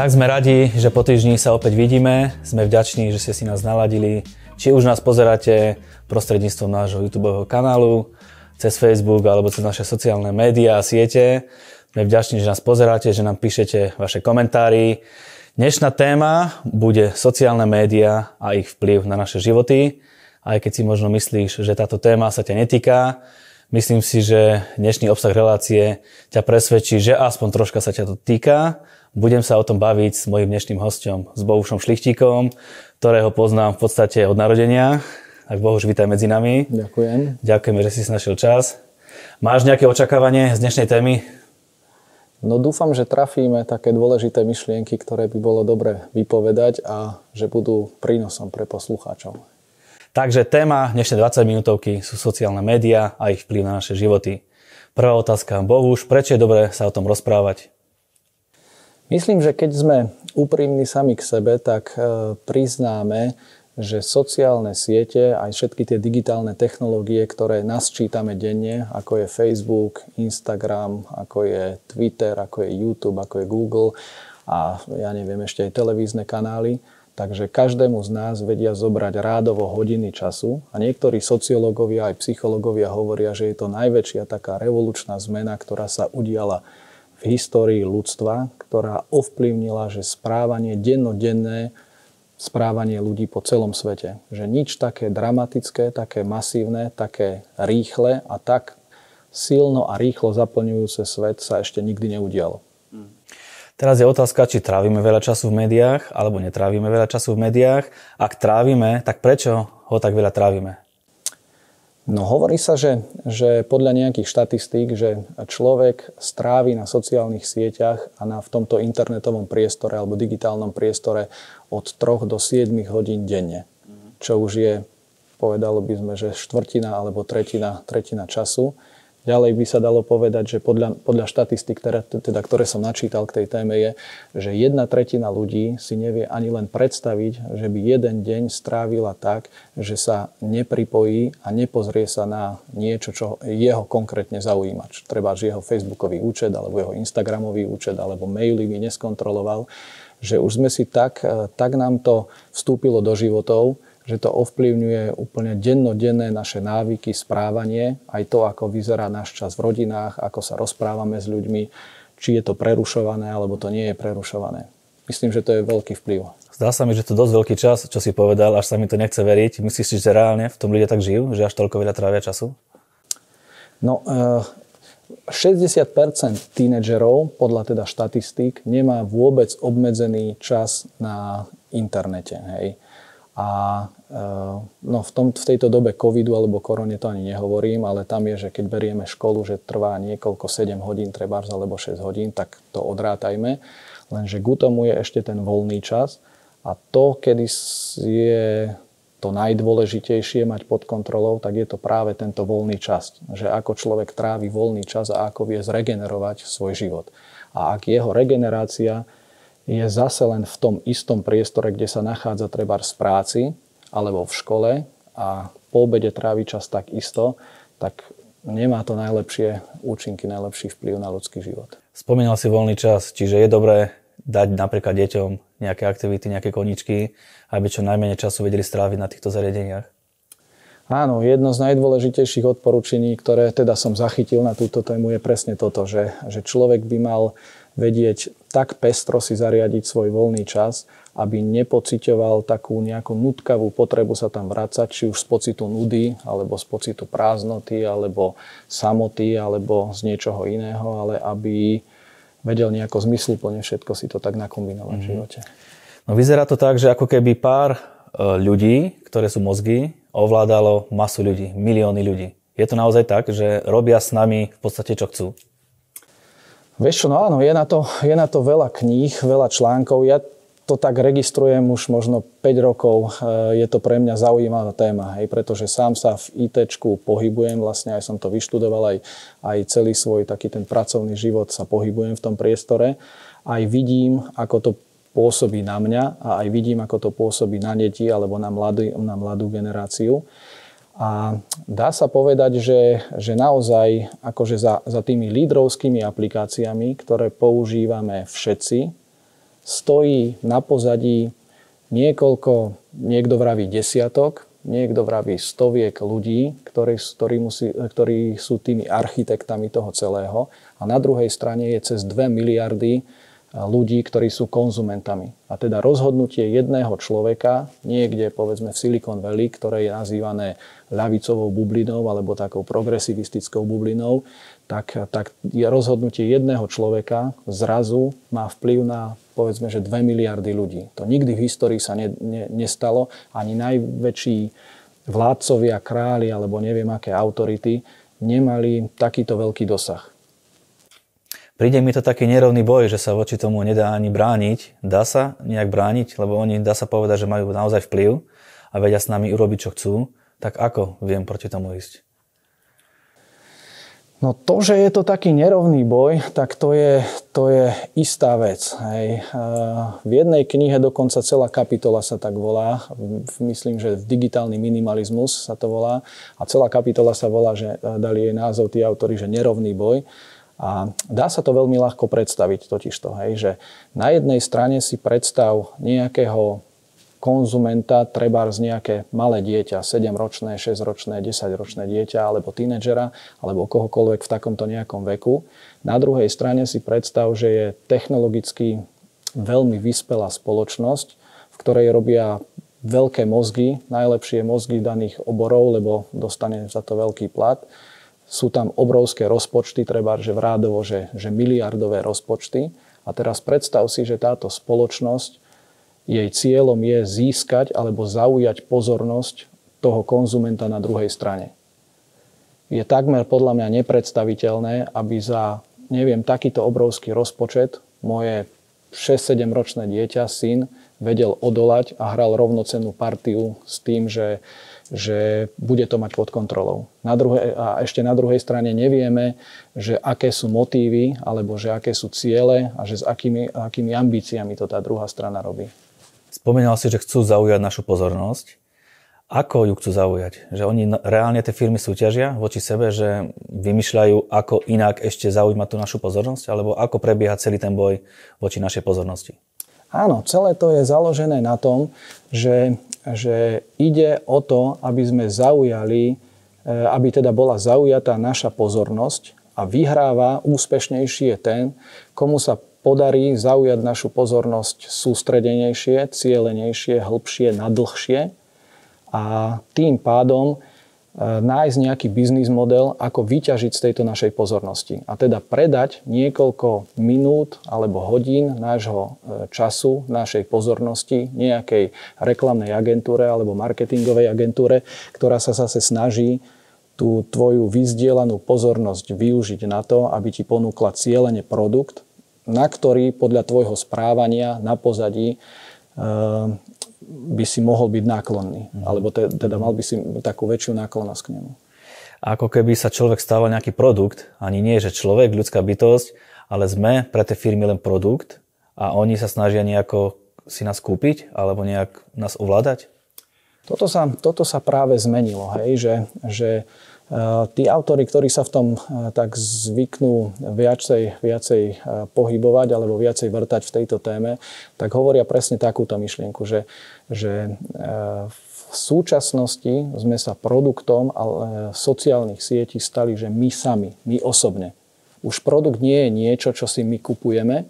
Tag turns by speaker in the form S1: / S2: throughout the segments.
S1: Tak sme radi, že po týždni sa opäť vidíme. Sme vďační, že ste si nás naladili. Či už nás pozeráte prostredníctvom nášho YouTube kanálu, cez Facebook alebo cez naše sociálne médiá a siete. Sme vďační, že nás pozeráte, že nám píšete vaše komentári. Dnešná téma bude sociálne médiá a ich vplyv na naše životy. Aj keď si možno myslíš, že táto téma sa ťa netýka, myslím si, že dnešný obsah relácie ťa presvedčí, že aspoň troška sa ťa to týka budem sa o tom baviť s mojim dnešným hostom, s Bohušom Šlichtíkom, ktorého poznám v podstate od narodenia. Tak Bohuš, vítaj medzi nami.
S2: Ďakujem.
S1: Ďakujeme, že si našiel čas. Máš nejaké očakávanie z dnešnej témy?
S2: No dúfam, že trafíme také dôležité myšlienky, ktoré by bolo dobre vypovedať a že budú prínosom pre poslucháčov.
S1: Takže téma dnešnej 20 minútovky sú sociálne médiá a ich vplyv na naše životy. Prvá otázka. Bohuž, prečo je dobré sa o tom rozprávať?
S2: Myslím, že keď sme úprimní sami k sebe, tak e, priznáme, že sociálne siete, aj všetky tie digitálne technológie, ktoré nás čítame denne, ako je Facebook, Instagram, ako je Twitter, ako je YouTube, ako je Google a ja neviem, ešte aj televízne kanály, takže každému z nás vedia zobrať rádovo hodiny času a niektorí sociológovia aj psychológovia hovoria, že je to najväčšia taká revolučná zmena, ktorá sa udiala v histórii ľudstva, ktorá ovplyvnila, že správanie dennodenné, správanie ľudí po celom svete. Že nič také dramatické, také masívne, také rýchle a tak silno a rýchlo zaplňujúce svet sa ešte nikdy neudialo.
S1: Teraz je otázka, či trávime veľa času v médiách, alebo netrávime veľa času v médiách. Ak trávime, tak prečo ho tak veľa trávime?
S2: No hovorí sa, že, že podľa nejakých štatistík, že človek strávi na sociálnych sieťach a na, v tomto internetovom priestore alebo digitálnom priestore od 3 do 7 hodín denne. Čo už je, povedalo by sme, že štvrtina alebo tretina, tretina času. Ďalej by sa dalo povedať, že podľa, podľa štatistik, teda, teda, ktoré som načítal k tej téme, je, že jedna tretina ľudí si nevie ani len predstaviť, že by jeden deň strávila tak, že sa nepripojí a nepozrie sa na niečo, čo jeho konkrétne zaujíma. Treba, že jeho Facebookový účet, alebo jeho Instagramový účet, alebo maily by neskontroloval. Že už sme si tak, tak nám to vstúpilo do životov, že to ovplyvňuje úplne dennodenné naše návyky, správanie, aj to, ako vyzerá náš čas v rodinách, ako sa rozprávame s ľuďmi, či je to prerušované, alebo to nie je prerušované. Myslím, že to je veľký vplyv.
S1: Zdá sa mi, že to dosť veľký čas, čo si povedal, až sa mi to nechce veriť. Myslíš si, že reálne v tom ľudia tak žijú, že až toľko veľa trávia času?
S2: No, 60% eh, tínedžerov, podľa teda štatistík, nemá vôbec obmedzený čas na internete. Hej. A eh, no, v, tom, v tejto dobe covidu alebo korone to ani nehovorím, ale tam je, že keď berieme školu, že trvá niekoľko 7 hodín trebárs alebo 6 hodín, tak to odrátajme. Lenže k tomu je ešte ten voľný čas a to, kedy je to najdôležitejšie mať pod kontrolou, tak je to práve tento voľný čas. Že ako človek trávi voľný čas a ako vie zregenerovať svoj život. A ak jeho regenerácia je zase len v tom istom priestore, kde sa nachádza treba v práci alebo v škole a po obede trávi čas tak isto, tak nemá to najlepšie účinky, najlepší vplyv na ľudský život.
S1: Spomínal si voľný čas, čiže je dobré dať napríklad deťom nejaké aktivity, nejaké koničky, aby čo najmenej času vedeli stráviť na týchto zariadeniach?
S2: Áno, jedno z najdôležitejších odporúčení, ktoré teda som zachytil na túto tému, je presne toto, že, že človek by mal vedieť tak pestro si zariadiť svoj voľný čas, aby nepocitoval takú nejakú nutkavú potrebu sa tam vrácať, či už z pocitu nudy, alebo z pocitu prázdnoty, alebo samoty, alebo z niečoho iného, ale aby vedel nejako zmysluplne všetko si to tak nakombinovať mm-hmm. v mhm. živote.
S1: No vyzerá to tak, že ako keby pár e, ľudí, ktoré sú mozgy, ovládalo masu ľudí, milióny ľudí. Je to naozaj tak, že robia s nami v podstate čo chcú?
S2: Vieš čo, no áno, je na, to, je na to veľa kníh, veľa článkov. Ja to tak registrujem už možno 5 rokov. E, je to pre mňa zaujímavá téma, hej, pretože sám sa v IT pohybujem, vlastne aj som to vyštudoval, aj, aj celý svoj taký ten pracovný život sa pohybujem v tom priestore. Aj vidím, ako to pôsobí na mňa a aj vidím, ako to pôsobí na deti alebo na mladú, na mladú generáciu. A dá sa povedať, že, že naozaj akože za, za tými lídrovskými aplikáciami, ktoré používame všetci, stojí na pozadí niekoľko, niekto vraví desiatok, niekto vraví stoviek ľudí, ktorí, ktorí, musí, ktorí sú tými architektami toho celého. A na druhej strane je cez 2 miliardy ľudí, ktorí sú konzumentami. A teda rozhodnutie jedného človeka, niekde povedzme v Silicon Valley, ktoré je nazývané ľavicovou bublinou alebo takou progresivistickou bublinou, tak, tak je rozhodnutie jedného človeka zrazu má vplyv na povedzme, že 2 miliardy ľudí. To nikdy v histórii sa ne, ne, nestalo. Ani najväčší vládcovia, králi alebo neviem aké autority nemali takýto veľký dosah.
S1: Príde mi to taký nerovný boj, že sa voči tomu nedá ani brániť. Dá sa nejak brániť, lebo oni dá sa povedať, že majú naozaj vplyv a vedia s nami urobiť, čo chcú. Tak ako viem proti tomu ísť?
S2: No to, že je to taký nerovný boj, tak to je, to je istá vec. Hej. V jednej knihe dokonca celá kapitola sa tak volá, myslím, že v digitálny minimalizmus sa to volá a celá kapitola sa volá, že dali jej názov tí autory, že nerovný boj. A dá sa to veľmi ľahko predstaviť totižto, hej, že na jednej strane si predstav nejakého konzumenta, treba z nejaké malé dieťa, 7-ročné, 6-ročné, 10-ročné dieťa, alebo tínedžera, alebo kohokoľvek v takomto nejakom veku. Na druhej strane si predstav, že je technologicky veľmi vyspelá spoločnosť, v ktorej robia veľké mozgy, najlepšie mozgy daných oborov, lebo dostane za to veľký plat sú tam obrovské rozpočty, treba, že vrádovo, že, že miliardové rozpočty. A teraz predstav si, že táto spoločnosť, jej cieľom je získať alebo zaujať pozornosť toho konzumenta na druhej strane. Je takmer podľa mňa nepredstaviteľné, aby za, neviem, takýto obrovský rozpočet moje 6-7 ročné dieťa, syn, vedel odolať a hral rovnocennú partiu s tým, že že bude to mať pod kontrolou. Na druhé, a ešte na druhej strane nevieme, že aké sú motívy alebo že aké sú ciele a že s akými, akými ambíciami to tá druhá strana robí.
S1: Spomínal si, že chcú zaujať našu pozornosť. Ako ju chcú zaujať? Že oni reálne tie firmy súťažia voči sebe, že vymýšľajú, ako inak ešte zaujímať tú našu pozornosť? Alebo ako prebieha celý ten boj voči našej pozornosti?
S2: Áno, celé to je založené na tom, že že ide o to, aby sme zaujali, e, aby teda bola zaujatá naša pozornosť a vyhráva úspešnejší je ten, komu sa podarí zaujať našu pozornosť sústredenejšie, cielenejšie, hĺbšie, nadlhšie. A tým pádom nájsť nejaký biznis model, ako vyťažiť z tejto našej pozornosti. A teda predať niekoľko minút alebo hodín nášho e, času, našej pozornosti nejakej reklamnej agentúre alebo marketingovej agentúre, ktorá sa zase snaží tú tvoju vyzdielanú pozornosť využiť na to, aby ti ponúkla cieľene produkt, na ktorý podľa tvojho správania na pozadí e, by si mohol byť náklonný. Mm. Alebo te, teda mal by si takú väčšiu náklonnosť k nemu.
S1: Ako keby sa človek stával nejaký produkt, ani nie, že človek, ľudská bytosť, ale sme pre tie firmy len produkt a oni sa snažia nejako si nás kúpiť alebo nejak nás ovládať?
S2: Toto sa, toto sa práve zmenilo, hej, že, že Tí autory, ktorí sa v tom tak zvyknú viacej, viacej pohybovať alebo viacej vrtať v tejto téme, tak hovoria presne takúto myšlienku, že, že v súčasnosti sme sa produktom sociálnych sietí stali, že my sami, my osobne. Už produkt nie je niečo, čo si my kupujeme,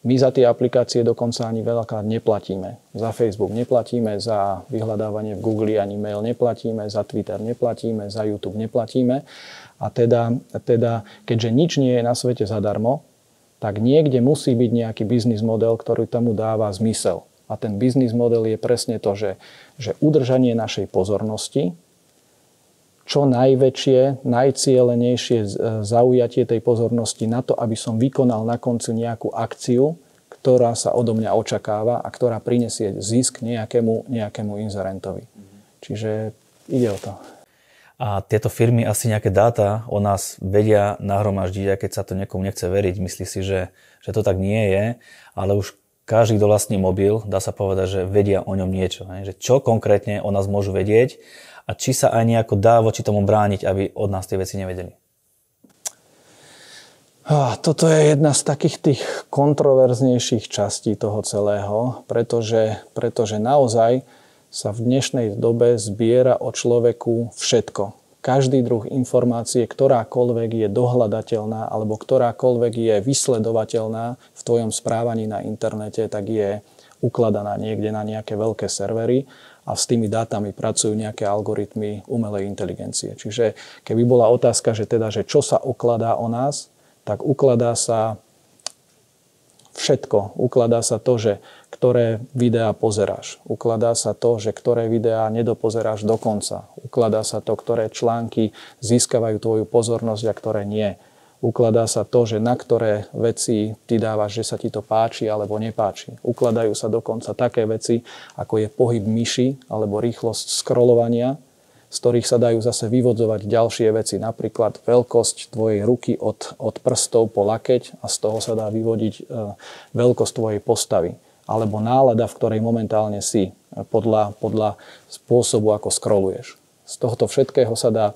S2: my za tie aplikácie dokonca ani veľakrát neplatíme. Za Facebook neplatíme, za vyhľadávanie v Google ani mail neplatíme, za Twitter neplatíme, za YouTube neplatíme. A teda, teda keďže nič nie je na svete zadarmo, tak niekde musí byť nejaký biznis model, ktorý tomu dáva zmysel. A ten biznis model je presne to, že, že udržanie našej pozornosti, čo najväčšie, najcielenejšie zaujatie tej pozornosti na to, aby som vykonal na konci nejakú akciu, ktorá sa odo mňa očakáva a ktorá prinesie zisk nejakému, nejakému inzerentovi. Čiže ide o to.
S1: A tieto firmy asi nejaké dáta o nás vedia nahromaždiť, aj keď sa to niekomu nechce veriť. Myslí si, že, že to tak nie je, ale už každý, kto vlastní mobil, dá sa povedať, že vedia o ňom niečo. Že čo konkrétne o nás môžu vedieť a či sa aj nejako dá voči tomu brániť, aby od nás tie veci nevedeli?
S2: Toto je jedna z takých tých kontroverznejších častí toho celého, pretože, pretože naozaj sa v dnešnej dobe zbiera o človeku všetko. Každý druh informácie, ktorákoľvek je dohľadateľná alebo ktorákoľvek je vysledovateľná v tvojom správaní na internete, tak je ukladaná niekde na nejaké veľké servery a s tými dátami pracujú nejaké algoritmy umelej inteligencie. Čiže keby bola otázka, že teda, že čo sa ukladá o nás, tak ukladá sa všetko. Ukladá sa to, že ktoré videá pozeráš. Ukladá sa to, že ktoré videá nedopozeráš do konca. Ukladá sa to, ktoré články získavajú tvoju pozornosť a ktoré nie. Ukladá sa to, že na ktoré veci ty dávaš, že sa ti to páči alebo nepáči. Ukladajú sa dokonca také veci, ako je pohyb myši alebo rýchlosť scrollovania, z ktorých sa dajú zase vyvodzovať ďalšie veci, napríklad veľkosť tvojej ruky od, od prstov po lakeť a z toho sa dá vyvodiť e, veľkosť tvojej postavy alebo nálada, v ktorej momentálne si, podľa, podľa spôsobu, ako scrolluješ. Z tohto všetkého sa dá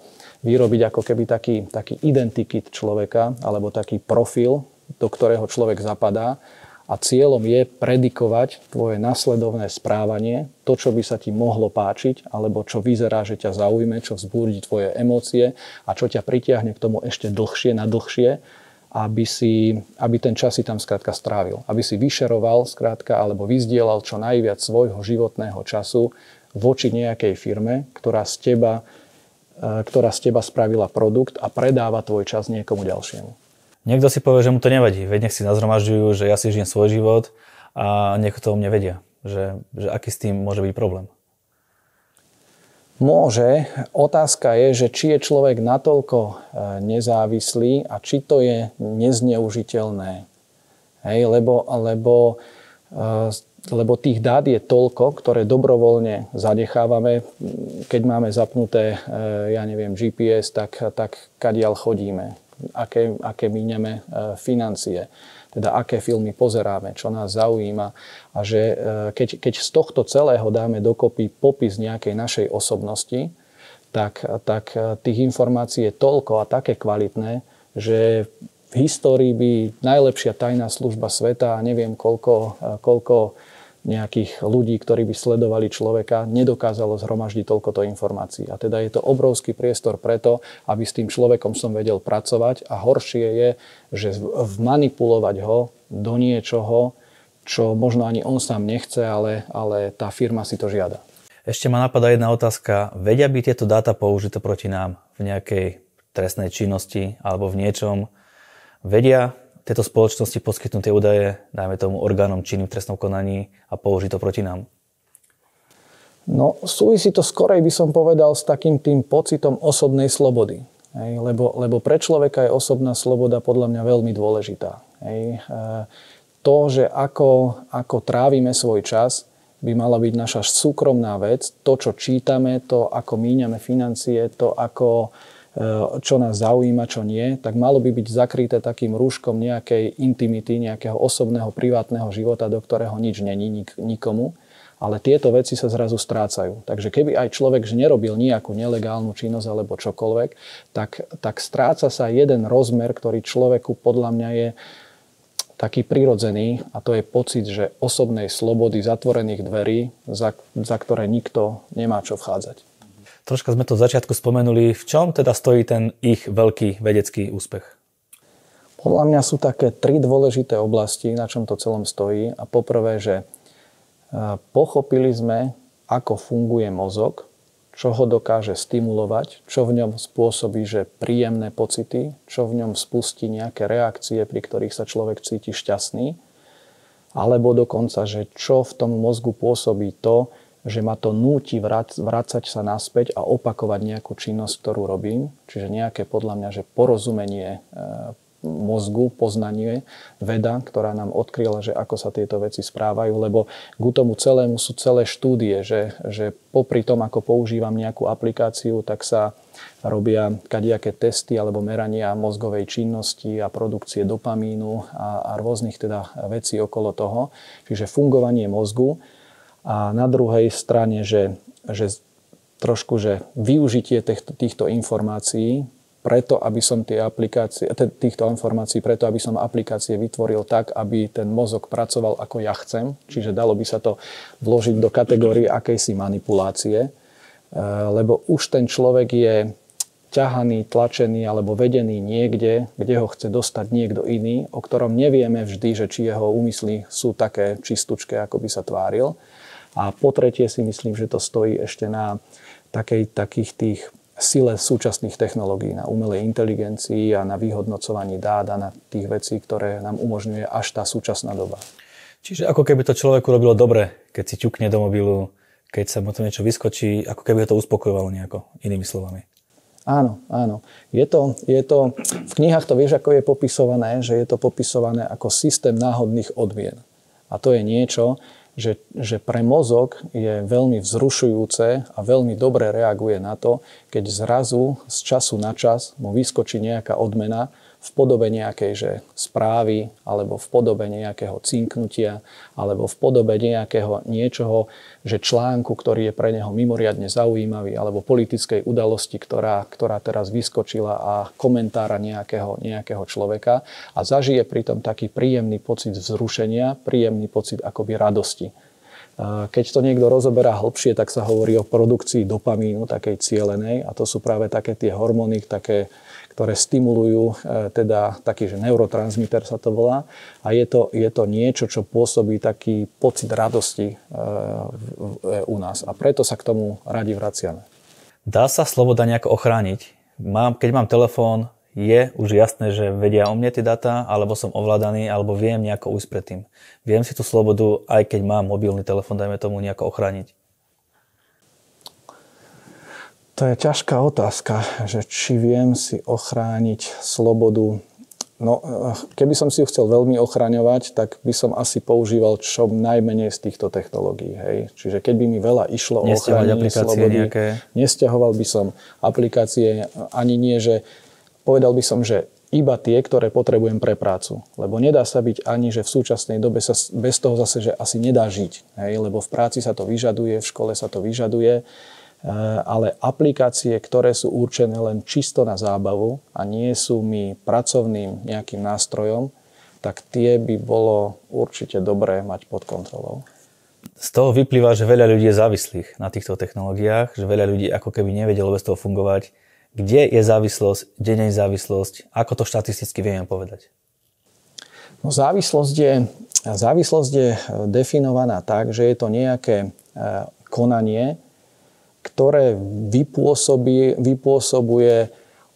S2: vyrobiť ako keby taký, taký identikit človeka alebo taký profil, do ktorého človek zapadá a cieľom je predikovať tvoje nasledovné správanie, to, čo by sa ti mohlo páčiť, alebo čo vyzerá, že ťa zaujme, čo vzbúdi tvoje emócie a čo ťa pritiahne k tomu ešte dlhšie, na dlhšie, aby, si, aby ten čas si tam skrátka strávil. Aby si vyšeroval skrátka, alebo vyzdielal čo najviac svojho životného času voči nejakej firme, ktorá z teba, ktorá z teba spravila produkt a predáva tvoj čas niekomu ďalšiemu.
S1: Niekto si povie, že mu to nevadí, veď nech si nazromažďujú, že ja si žijem svoj život a niekto to o mne vedia, že, že aký s tým môže byť problém.
S2: Môže. Otázka je, že či je človek natoľko e, nezávislý a či to je nezneužiteľné. Hej, lebo, lebo, e, lebo tých dát je toľko, ktoré dobrovoľne zadechávame. Keď máme zapnuté, e, ja neviem, GPS, tak, tak kadiaľ chodíme. Aké, aké míňame e, financie, teda aké filmy pozeráme, čo nás zaujíma. A že e, keď, keď z tohto celého dáme dokopy popis nejakej našej osobnosti, tak, tak tých informácií je toľko a také kvalitné, že v histórii by najlepšia tajná služba sveta a neviem koľko, koľko nejakých ľudí, ktorí by sledovali človeka, nedokázalo zhromaždiť toľkoto informácií. A teda je to obrovský priestor preto, aby s tým človekom som vedel pracovať a horšie je, že vmanipulovať ho do niečoho, čo možno ani on sám nechce, ale, ale tá firma si to žiada.
S1: Ešte ma napadá jedna otázka. Vedia by tieto dáta použité proti nám v nejakej trestnej činnosti alebo v niečom? Vedia tieto spoločnosti poskytnú tie údaje, dajme tomu orgánom činným v trestnom konaní a použiť to proti nám?
S2: No, súvisí to skorej, by som povedal, s takým tým pocitom osobnej slobody. Hej, lebo, lebo pre človeka je osobná sloboda podľa mňa veľmi dôležitá. Hej. E, to, že ako, ako trávime svoj čas, by mala byť naša súkromná vec. To, čo čítame, to, ako míňame financie, to, ako, čo nás zaujíma, čo nie, tak malo by byť zakryté takým rúškom nejakej intimity, nejakého osobného, privátneho života, do ktorého nič není nik, nikomu. Ale tieto veci sa zrazu strácajú. Takže keby aj človek že nerobil nejakú nelegálnu činnosť alebo čokoľvek, tak, tak stráca sa jeden rozmer, ktorý človeku podľa mňa je taký prirodzený a to je pocit, že osobnej slobody zatvorených dverí, za, za ktoré nikto nemá čo vchádzať.
S1: Troška sme to v začiatku spomenuli. V čom teda stojí ten ich veľký vedecký úspech?
S2: Podľa mňa sú také tri dôležité oblasti, na čom to celom stojí. A poprvé, že e, pochopili sme, ako funguje mozog, čo ho dokáže stimulovať, čo v ňom spôsobí, že príjemné pocity, čo v ňom spustí nejaké reakcie, pri ktorých sa človek cíti šťastný, alebo dokonca, že čo v tom mozgu pôsobí to, že ma to núti vrácať sa naspäť a opakovať nejakú činnosť, ktorú robím. Čiže nejaké podľa mňa, že porozumenie e, mozgu, poznanie, veda, ktorá nám odkryla, že ako sa tieto veci správajú, lebo k tomu celému sú celé štúdie, že, že popri tom, ako používam nejakú aplikáciu, tak sa robia kadejaké testy alebo merania mozgovej činnosti a produkcie dopamínu a, a rôznych teda vecí okolo toho. Čiže fungovanie mozgu a na druhej strane, že, že trošku, že využitie týchto, týchto informácií preto, aby som tie aplikácie, týchto informácií, preto, aby som aplikácie vytvoril tak, aby ten mozog pracoval ako ja chcem. Čiže dalo by sa to vložiť do kategórie akejsi manipulácie, e, lebo už ten človek je ťahaný, tlačený alebo vedený niekde, kde ho chce dostať niekto iný, o ktorom nevieme vždy, že či jeho úmysly sú také čistúčké, ako by sa tváril. A po tretie si myslím, že to stojí ešte na takej, takých tých sile súčasných technológií, na umelej inteligencii a na vyhodnocovaní dát a na tých vecí, ktoré nám umožňuje až tá súčasná doba.
S1: Čiže ako keby to človeku robilo dobre, keď si ťukne do mobilu, keď sa mu to niečo vyskočí, ako keby ho to uspokojovalo nejako, inými slovami.
S2: Áno, áno. Je to, je to, v knihách to vieš, ako je popisované, že je to popisované ako systém náhodných odmien. A to je niečo, že, že pre mozog je veľmi vzrušujúce a veľmi dobre reaguje na to, keď zrazu z času na čas mu vyskočí nejaká odmena, v podobe nejakej že správy, alebo v podobe nejakého cinknutia, alebo v podobe nejakého niečoho, že článku, ktorý je pre neho mimoriadne zaujímavý, alebo politickej udalosti, ktorá, ktorá teraz vyskočila a komentára nejakého, nejakého človeka a zažije pritom taký príjemný pocit vzrušenia, príjemný pocit akoby radosti. Keď to niekto rozoberá hlbšie, tak sa hovorí o produkcii dopamínu, takej cielenej, a to sú práve také tie hormóny, také ktoré stimulujú e, teda taký, že neurotransmiter sa to volá a je to, je to niečo, čo pôsobí taký pocit radosti e, u nás a preto sa k tomu radi vraciame.
S1: Dá sa sloboda nejako ochrániť? Mám, keď mám telefón, je už jasné, že vedia o mne tie data, alebo som ovládaný, alebo viem nejako ujsť predtým. Viem si tú slobodu, aj keď mám mobilný telefón, dajme tomu, nejako ochrániť.
S2: To je ťažká otázka, že či viem si ochrániť slobodu. No, keby som si ju chcel veľmi ochraňovať, tak by som asi používal čo najmenej z týchto technológií. Hej. Čiže keď by mi veľa išlo o ochránenie slobody, nejaké... nestiahoval by som aplikácie, ani nie, že povedal by som, že iba tie, ktoré potrebujem pre prácu. Lebo nedá sa byť ani, že v súčasnej dobe sa bez toho zase, že asi nedá žiť. Hej? Lebo v práci sa to vyžaduje, v škole sa to vyžaduje. Eh, ale aplikácie, ktoré sú určené len čisto na zábavu a nie sú mi pracovným nejakým nástrojom, tak tie by bolo určite dobré mať pod kontrolou.
S1: Z toho vyplýva, že veľa ľudí je závislých na týchto technológiách, že veľa ľudí ako keby nevedelo bez toho fungovať. Kde je závislosť, kde nie je závislosť, ako to štatisticky vieme povedať?
S2: No, závislosť, je, závislosť je definovaná tak, že je to nejaké eh, konanie, ktoré vypôsobuje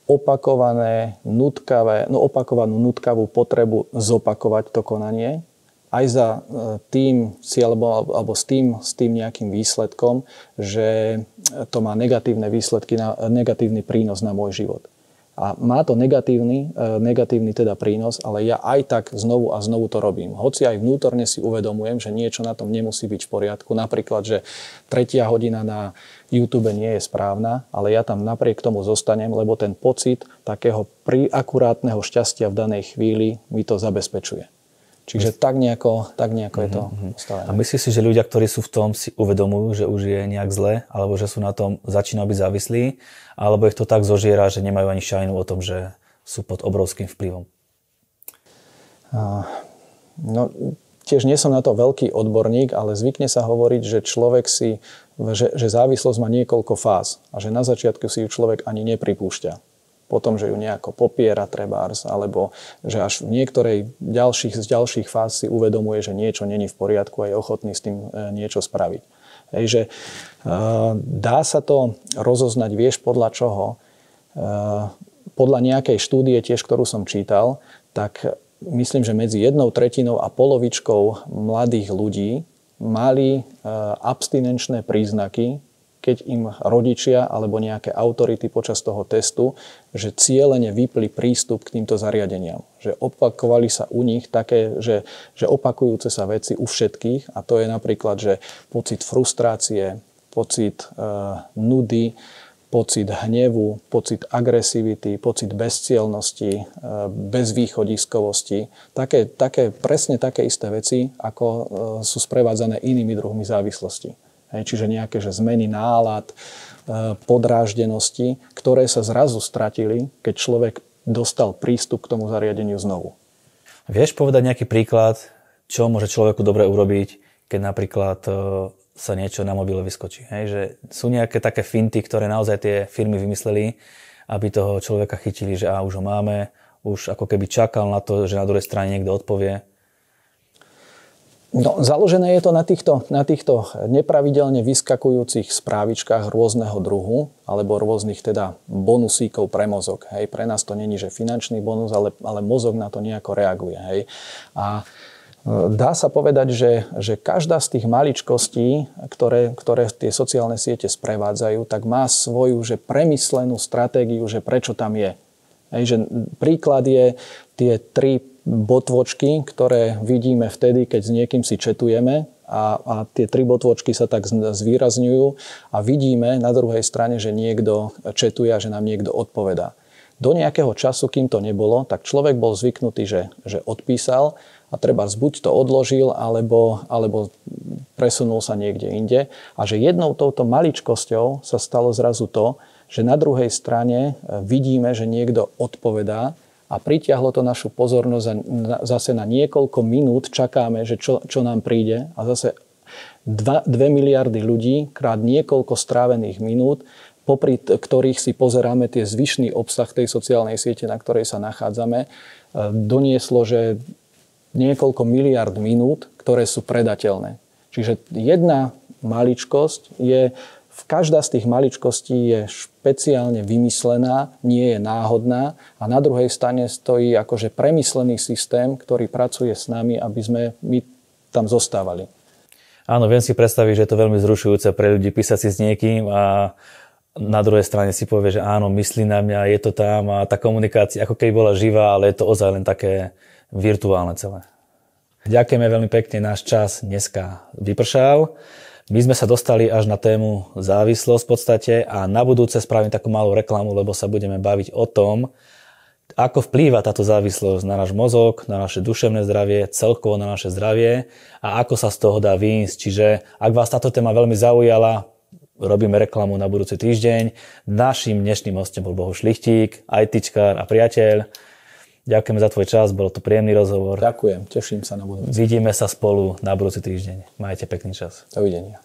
S2: opakované, nutkavé, no opakovanú nutkavú potrebu zopakovať to konanie, aj za e, tým alebo, alebo s, tým, s tým nejakým výsledkom, že to má negatívne výsledky, negatívny prínos na môj život. A má to negatívny, e, negatívny teda prínos, ale ja aj tak znovu a znovu to robím. Hoci aj vnútorne si uvedomujem, že niečo na tom nemusí byť v poriadku. Napríklad, že tretia hodina na YouTube nie je správna, ale ja tam napriek tomu zostanem, lebo ten pocit takého akurátneho šťastia v danej chvíli mi to zabezpečuje. Čiže tak nejako, tak nejako je to mm-hmm.
S1: A myslíš si, že ľudia, ktorí sú v tom, si uvedomujú, že už je nejak zle, alebo že sú na tom, začínajú byť závislí, alebo ich to tak zožiera, že nemajú ani šajnu o tom, že sú pod obrovským vplyvom?
S2: No, tiež nie som na to veľký odborník, ale zvykne sa hovoriť, že človek si, že, že závislosť má niekoľko fáz a že na začiatku si ju človek ani nepripúšťa potom, že ju nejako popiera trebárs, alebo že až v niektorej ďalších, z ďalších fáz si uvedomuje, že niečo není v poriadku a je ochotný s tým e, niečo spraviť. Hej, že e, dá sa to rozoznať, vieš podľa čoho. E, podľa nejakej štúdie tiež, ktorú som čítal, tak myslím, že medzi jednou tretinou a polovičkou mladých ľudí mali abstinenčné príznaky keď im rodičia alebo nejaké autority počas toho testu, že cieľene vypli prístup k týmto zariadeniam. Že opakovali sa u nich také, že, že opakujúce sa veci u všetkých a to je napríklad, že pocit frustrácie, pocit e, nudy, pocit hnevu, pocit agresivity, pocit bezcielnosti, e, bezvýchodiskovosti. Také, také, presne také isté veci, ako e, sú sprevádzané inými druhmi závislosti. Hej, čiže nejaké že zmeny nálad, e, podráždenosti, ktoré sa zrazu stratili, keď človek dostal prístup k tomu zariadeniu znovu.
S1: Vieš povedať nejaký príklad, čo môže človeku dobre urobiť, keď napríklad e, sa niečo na mobile vyskočí. Hej? Že sú nejaké také finty, ktoré naozaj tie firmy vymysleli, aby toho človeka chytili, že a už ho máme, už ako keby čakal na to, že na druhej strane niekto odpovie.
S2: No, založené je to na týchto, na týchto nepravidelne vyskakujúcich správičkách rôzneho druhu alebo rôznych teda bonusíkov pre mozog. Hej. Pre nás to není, že finančný bonus, ale, ale mozog na to nejako reaguje. Hej. A e, Dá sa povedať, že, že každá z tých maličkostí, ktoré, ktoré tie sociálne siete sprevádzajú, tak má svoju že premyslenú stratégiu, že prečo tam je. Hej, že príklad je tie tri botvočky, ktoré vidíme vtedy, keď s niekým si četujeme a, a tie tri botvočky sa tak zvýrazňujú a vidíme na druhej strane, že niekto četuje a že nám niekto odpovedá. Do nejakého času, kým to nebolo, tak človek bol zvyknutý, že, že odpísal a treba buď to odložil, alebo, alebo presunul sa niekde inde. A že jednou touto maličkosťou sa stalo zrazu to, že na druhej strane vidíme, že niekto odpovedá a pritiahlo to našu pozornosť a zase na niekoľko minút čakáme, že čo, čo nám príde a zase 2, 2 miliardy ľudí krát niekoľko strávených minút, popri ktorých si pozeráme tie zvyšný obsah tej sociálnej siete, na ktorej sa nachádzame, e, donieslo, že niekoľko miliard minút, ktoré sú predateľné. Čiže jedna maličkosť je každá z tých maličkostí je špeciálne vymyslená, nie je náhodná a na druhej strane stojí akože premyslený systém, ktorý pracuje s nami, aby sme my tam zostávali.
S1: Áno, viem si predstaviť, že je to veľmi zrušujúce pre ľudí písať si s niekým a na druhej strane si povie, že áno, myslí na mňa, je to tam a tá komunikácia ako keby bola živá, ale je to ozaj len také virtuálne celé. Ďakujeme veľmi pekne, náš čas dneska vypršal. My sme sa dostali až na tému závislosť v podstate a na budúce spravím takú malú reklamu, lebo sa budeme baviť o tom, ako vplýva táto závislosť na náš mozog, na naše duševné zdravie, celkovo na naše zdravie a ako sa z toho dá výjsť. Čiže ak vás táto téma veľmi zaujala, robíme reklamu na budúci týždeň. Naším dnešným hostom bol Bohu Šlichtík, ITčkár a priateľ. Ďakujeme za tvoj čas, bol to príjemný rozhovor.
S2: Ďakujem, teším sa na budúci.
S1: Vidíme sa spolu na budúci týždeň. Majte pekný čas.
S2: Dovidenia.